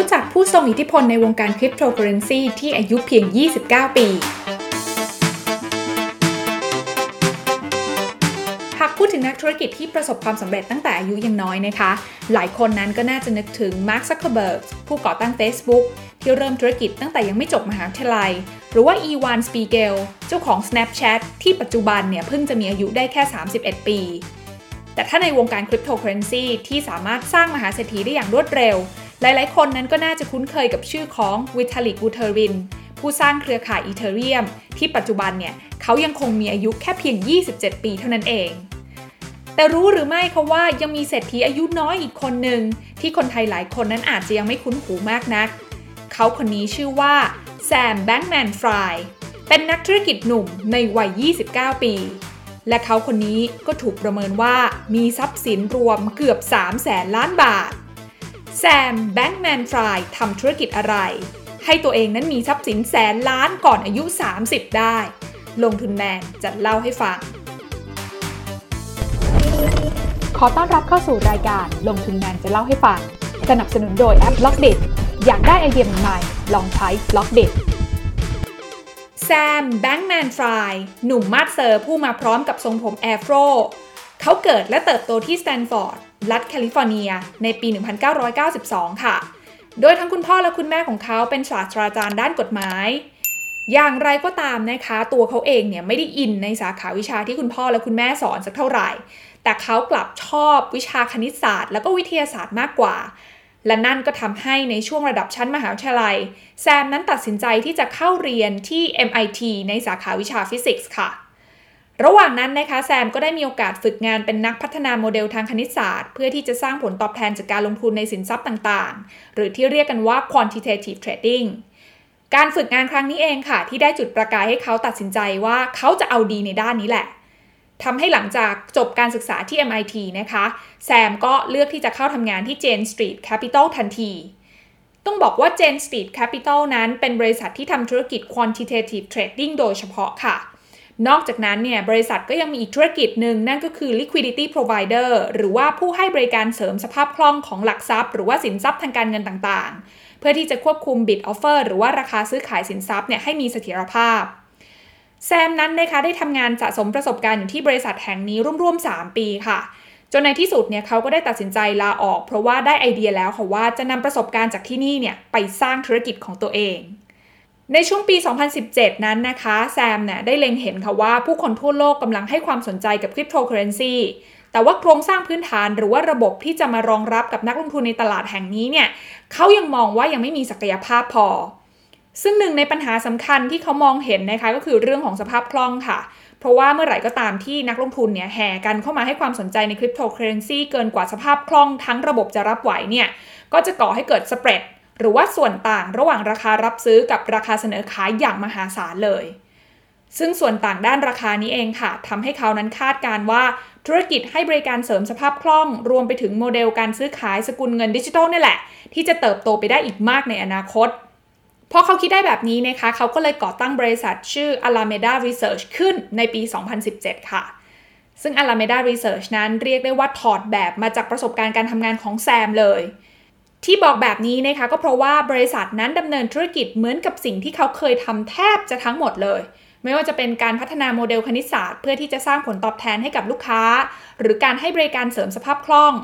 รู้จักผู้ทรงอิทธิพลในวงการคริปโตเคอเรนซีที่อายุเพียง 29 ปี หากพูดถึงนักธุรกิจที่ประสบความสำเร็จตั้งแต่อายุยังน้อยนะคะ หลายคนนั้นก็น่าจะนึกถึงมาร์คซักเคอร์เบิร์กผู้ก่อตั้ง Facebook ที่เริ่มธุรกิจตั้งแต่ยังไม่จบมหาวิทยาลัย หรือว่าอีวานสปีเกลเจ้าของ Snapchat ที่ปัจจุบันเนี่ยเพิ่งจะมีอายุได้แค่ 31 ปีแต่ถ้าในวงการคริปโตเคอเรนซีที่สามารถสร้างมหาเศรษฐีได้อย่างรวดเร็ว หลาย ๆ คนนั้นก็น่าจะคุ้นเคยกับชื่อของวิทาลิกบูเทอริน ผู้สร้างเครือข่าย Ethereum ที่ปัจจุบันเนี่ยเขายังคงมีอายุแค่เพียง 27 ปีเท่านั้นเอง แต่รู้หรือไม่คะว่ายังมีเศรษฐีอายุน้อยอีกคนหนึ่งที่คนไทยหลายคนนั้นอาจจะยังไม่คุ้นหูมากนัก เขาคนนี้ชื่อว่าแซมแบงค์แมนฟรายเป็นนักธุรกิจหนุ่มในวัย 29 ปี และเขาคนนี้ก็ถูกประเมินว่ามีทรัพย์สินรวมเกือบ3แสนล้านบาท แซมแบงค์แมนฟรายทำธุรกิจอะไร ให้ตัวเองนั้นมีทรัพย์สินแสนล้านก่อนอายุ 30 ได้ ลงทุนแมนจะเล่าให้ฟัง ขอต้อนรับเข้าสู่รายการลงทุนแมนจะเล่าให้ฟัง สนับสนุนโดยแอป Blockdit อยากได้ไอเดียใหม่ๆลองใช้ Blockdit แซมแบงค์แมนฟรายหนุ่มมาดเซอร์ผู้มาพร้อมกับทรงผม afro เขาเกิดและเติบโตที่สแตนฟอร์ด รัฐแคลิฟอร์เนีย ในปี 1992 ค่ะ โดยทั้งคุณพ่อและคุณแม่ของเขาเป็นศาสตราจารย์ด้านกฎหมาย อย่างไรก็ตามนะคะ ตัวเขาเองเนี่ยไม่ได้ in ในสาขาวิชาที่คุณพ่อและคุณแม่สอนสักเท่าไหร่ แต่เขากลับชอบวิชาคณิตศาสตร์ แล้วก็วิทยาศาสตร์มากกว่า และนั่นก็ทำให้ในช่วงระดับชั้นมหาวิทยาลัย แซมนั้นตัดสินใจที่จะเข้าเรียนที่ MIT ในสาขาวิชาฟิสิกส์ค่ะ ระหว่างนั้นนะคะแซมก็ได้มีโอกาสฝึกงานเป็นนักพัฒนาโมเดลทางคณิตศาสตร์ เพื่อที่จะสร้างผลตอบแทนจากการลงทุนในสินทรัพย์ต่างๆ หรือที่เรียกกันว่า quantitative trading การฝึกงานครั้งนี้เองค่ะ ที่ได้จุดประกายให้เขาตัดสินใจว่าเขาจะเอาดีในด้านนี้แหละทำให้หลังจากจบการศึกษาที่ MIT นะคะ แซมก็เลือกที่จะเข้าทำงานที่ Jane Street Capital ทันที ต้องบอกว่า Jane Street Capital นั้นเป็นบริษัทที่ทำธุรกิจ quantitative trading โดยเฉพาะค่ะ นอกจากนั้นเนี่ยบริษัทก็ยังมีอีกธุรกิจหนึ่งนั่นก็คือ liquidity provider หรือว่าผู้ให้บริการเสริมสภาพคล่องของหลักทรัพย์ หรือว่าสินทรัพย์ทางการเงินต่างๆ เพื่อที่จะควบคุม bid offer หรือว่าราคาซื้อขายสินทรัพย์เนี่ยให้มีเสถียรภาพแซมนั้นนะคะได้ทำงานสะสมประสบการณ์อยู่ที่บริษัทแห่งนี้ร่วมๆ 3 ปีค่ะ จนในที่สุดเนี่ยเขาก็ได้ตัดสินใจลาออก เพราะว่าได้ไอเดียแล้วค่ะว่าจะนำประสบการณ์จากที่นี่เนี่ยไปสร้างธุรกิจของตัวเอง ในช่วงปี 2017 นั้นนะคะ แซมเนี่ยได้เล็งเห็นค่ะว่าผู้คนทั่วโลกกำลังให้ความสนใจกับคริปโตเคอเรนซีแต่ว่าโครงสร้างพื้นฐานหรือว่าระบบที่จะมารองรับกับนักลงทุนในตลาดแห่งนี้เนี่ยเขายังมองว่ายังไม่มีศักยภาพพอ ซึ่งหนึ่งในปัญหาสำคัญที่เขามองเห็นนะคะก็คือเรื่องของสภาพคล่องค่ะ เพราะว่าเมื่อไหร่ก็ตามที่นักลงทุนเนี่ยแห่กันเข้ามาให้ความสนใจในคริปโตเคอเรนซีเกินกว่าสภาพคล่องทั้งระบบจะรับไหวเนี่ยก็จะก่อให้เกิด spread หรือว่าส่วนต่างระหว่างราคารับซื้อกับราคาเสนอขายอย่างมหาศาลเลย ซึ่งส่วนต่างด้านราคานี้เองค่ะทำให้เขานั้นคาดการณ์ว่าธุรกิจให้บริการเสริมสภาพคล่อง รวมไปถึงโมเดลการซื้อขายสกุลเงินดิจิทัลนี่แหละ ที่จะเติบโตไปได้อีกมากในอนาคตพอเขาคิดได้แบบนี้นะคะ เขาก็เลยก่อตั้งบริษัทชื่อ Alameda Research ขึ้นในปี 2017 ค่ะ ซึ่ง Alameda Research นั้นเรียกได้ว่าถอดแบบมาจากประสบการณ์การทำงานของแซมเลย ที่บอกแบบนี้นะคะก็เพราะว่าบริษัทนั้นดำเนินธุรกิจเหมือนกับสิ่งที่เขาเคยทำแทบจะทั้งหมดเลย ไม่ว่าจะเป็นการพัฒนาโมเดลคณิตศาสตร์เพื่อที่จะสร้างผลตอบแทนให้กับลูกค้า หรือการให้บริการเสริมสภาพคล่อง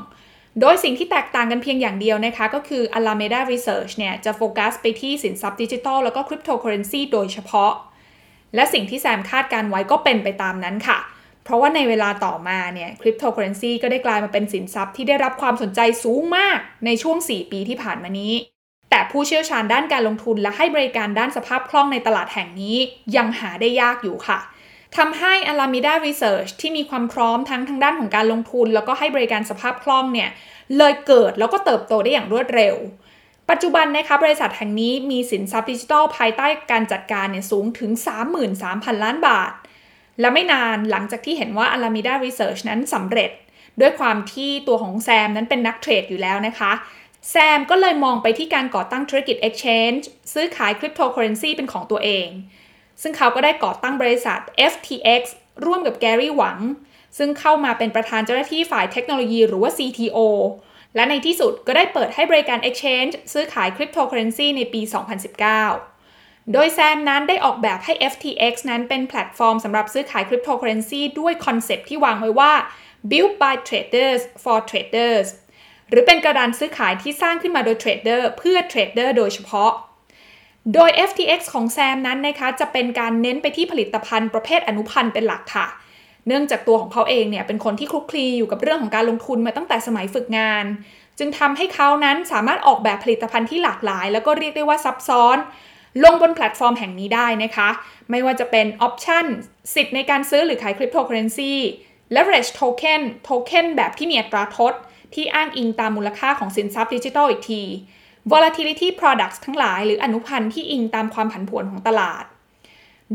โดยสิ่งที่แตกต่างกันเพียงอย่างเดียวนะคะ ก็คือ Alameda Research เนี่ยจะโฟกัสไปที่สินทรัพย์ดิจิทัลแล้วก็คริปโตเคอเรนซีโดยเฉพาะ และสิ่งที่แซมคาดการณ์ไว้ก็เป็นไปตามนั้นค่ะเพราะว่าในเวลาต่อมาเนี่ยคริปโตเคอเรนซีก็ได้กลายมาเป็นสินทรัพย์ที่ได้รับความสนใจสูงมากในช่วง 4 ปีที่ผ่านมานี้ แต่ผู้เชี่ยวชาญด้านการลงทุนและให้บริการด้านสภาพคล่องในตลาดแห่งนี้ยังหาได้ยากอยู่ค่ะทำให้ Alameda Research ที่มีความพร้อมทั้งทางด้านของการลงทุน แล้วก็ให้บริการสภาพคล่องเนี่ยเลยเกิดแล้วก็เติบโตได้อย่างรวดเร็ว ปัจจุบันนะคะบริษัทแห่งนี้มีสินทรัพย์ดิจิทัลภายใต้การจัดการเนี่ยสูงถึง 33,000 ล้านบาท และไม่นานหลังจากที่เห็นว่า Alameda Research นั้นสำเร็จ ด้วยความที่ตัวของแซมนั้นเป็นนักเทรดอยู่แล้วนะคะแซมก็เลยมองไปที่การก่อตั้งธุรกิจ Exchange ซื้อขายคริปโตเคอเรนซีเป็นของตัวเอง ซึ่งเขาก็ได้ก่อตั้งบริษัท FTX ร่วมกับแกรี่หวัง ซึ่งเข้ามาเป็นประธานเจ้าหน้าที่ฝ่ายเทคโนโลยีหรือว่า CTO และในที่สุดก็ได้เปิดให้บริการ Exchange ซื้อขายคริปโตเคอเรนซีในปี 2019 โดยแซมนั้นได้ออกแบบให้ FTX นั้นเป็นแพลตฟอร์มสำหรับซื้อขายคริปโตเคอเรนซีด้วย concept ที่วางไว้ว่า built by traders for traders หรือเป็นกระดานซื้อขายที่สร้างขึ้นมาโดยเทรดเดอร์เพื่อเทรดเดอร์โดยเฉพาะ โดย FTX ของแซมนั้นนะคะจะเป็นการเน้นไปที่ผลิตภัณฑ์ประเภทอนุพันธ์เป็นหลักค่ะ เนื่องจากตัวของเขาเองเนี่ยเป็นคนที่คลุกคลีอยู่กับเรื่องของการลงทุนมาตั้งแต่สมัยฝึกงาน จึงทำให้เขานั้นสามารถออกแบบผลิตภัณฑ์ที่หลากหลาย แล้วก็เรียกได้ว่าซับซ้อน ลงบนแพลตฟอร์มแห่งนี้ได้นะคะ ไม่ว่าจะเป็นออปชันสิทธิ์ในการซื้อหรือขายคริปโตเคอเรนซี leverage token โทเค็นแบบที่มีอัตราทด ที่อ้างอิงตามมูลค่าของสินทรัพย์ดิจิทัลอีกที volatility products ทั้งหลาย หรืออนุพันธ์ที่อิงตามความผันผวนของตลาด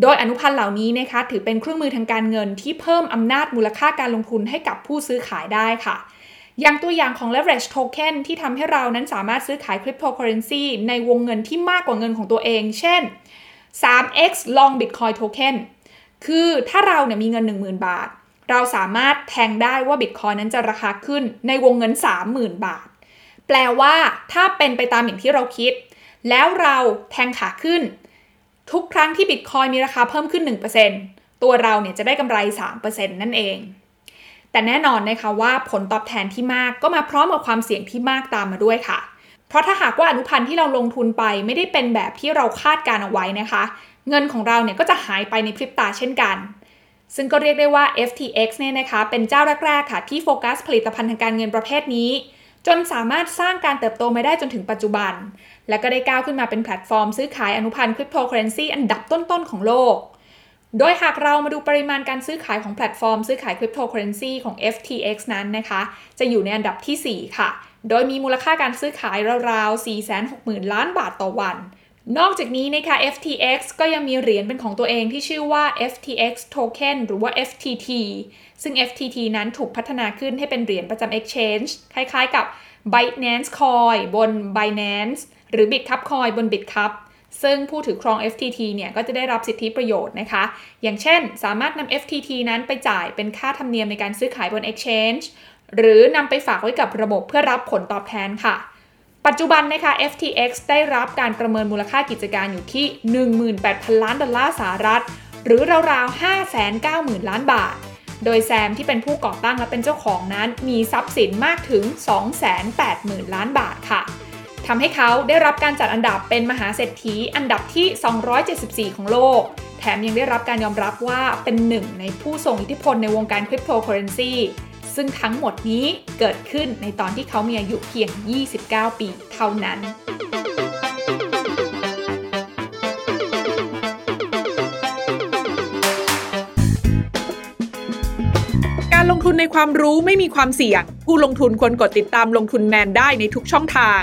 โดยอนุพันธ์เหล่านี้นะคะถือเป็นเครื่องมือทางการเงินที่เพิ่มอำนาจมูลค่าการลงทุนให้กับผู้ซื้อขายได้ค่ะ อย่างตัวอย่างของ leverage token ที่ทำให้เรานั้นสามารถซื้อขายคริปโตเคอเรนซีในวงเงินที่มากกว่าเงินของตัวเอง เช่น 3x long bitcoin token คือถ้าเราเนี่ยมีเงิน 10,000 บาท เราสามารถแทงได้ว่าบิตคอยนั้นจะราคาขึ้นในวงเงิน 30,000 บาท แปลว่าถ้าเป็นไปตามอย่างที่เราคิด แล้วเราแทงขาขึ้น ทุกครั้งที่บิตคอยมีราคาเพิ่มขึ้น 1%ตัวเราเนี่ยจะได้กำไร 3%นั่นเอง แต่แน่นอนนะคะว่าผลตอบแทนที่มากก็มาพร้อมกับความเสี่ยงที่มากตามมาด้วยค่ะ เพราะถ้าหากว่าอนุพันธ์ที่เราลงทุนไปไม่ได้เป็นแบบที่เราคาดการณ์เอาไว้นะคะ เงินของเราเนี่ยก็จะหายไปในพริบตาเช่นกัน ซึ่งก็เรียกได้ว่า FTX เนี่ยนะคะเป็นเจ้าแรกๆค่ะที่โฟกัสผลิตภัณฑ์ทางการเงินประเภทนี้ จนสามารถสร้างการเติบโตมาได้จนถึงปัจจุบัน และก็ได้ก้าวขึ้นมาเป็นแพลตฟอร์ม ซื้อขายอนุพันธ์คริปโตเคอเรนซีอันดับต้นๆของโลก โดยหากเรามาดูปริมาณการซื้อขายของแพลตฟอร์ม ซื้อขายคริปโตเคอเรนซีของ FTX นั้นนะคะ จะอยู่ในอันดับที่ 4 ค่ะ โดยมีมูลค่าการซื้อขายราวๆ 460,000 ล้านบาทต่อวัน นอกจากนี้นะคะ FTX ก็ยังมีเหรียญเป็นของตัวเองที่ชื่อว่า FTX Token หรือว่า FTT ซึ่ง FTT นั้นถูกพัฒนาขึ้นให้เป็นเหรียญประจำ Exchange คล้ายๆกับ Binance Coin บน Binance หรือ Bitkub Coin บน Bitkub ซึ่งผู้ถือครอง FTT เนี่ยก็จะได้รับสิทธิประโยชน์นะคะ อย่างเช่น สามารถนำ FTT นั้นไปจ่ายเป็นค่าธรรมเนียมในการซื้อขายบน Exchange หรือนำไปฝากไว้กับระบบเพื่อรับผลตอบแทนค่ะ ปัจจุบันนะคะ FTX ได้รับการประเมินมูลค่ากิจการอยู่ที่ 18,000 ล้านดอลลาร์สหรัฐ หรือราวๆ 590,000 ล้านบาท โดยแซมที่เป็นผู้ก่อตั้งและเป็นเจ้าของนั้นมีทรัพย์สินมากถึง 280,000 ล้านบาทค่ะ ทำให้เขาได้รับการจัดอันดับเป็นมหาเศรษฐีอันดับที่ 274 ของโลก แถมยังได้รับการยอมรับว่าเป็นหนึ่งในผู้ทรงอิทธิพลในวงการคริปโตเคอเรนซีซึ่งทั้งหมดนี้เกิดขึ้นในตอนที่เขามีอายุเพียง 29 ปีเท่านั้น การลงทุนในความรู้ไม่มีความเสี่ยง ผู้ลงทุนควรกดติดตามลงทุนแมนได้ในทุกช่องทาง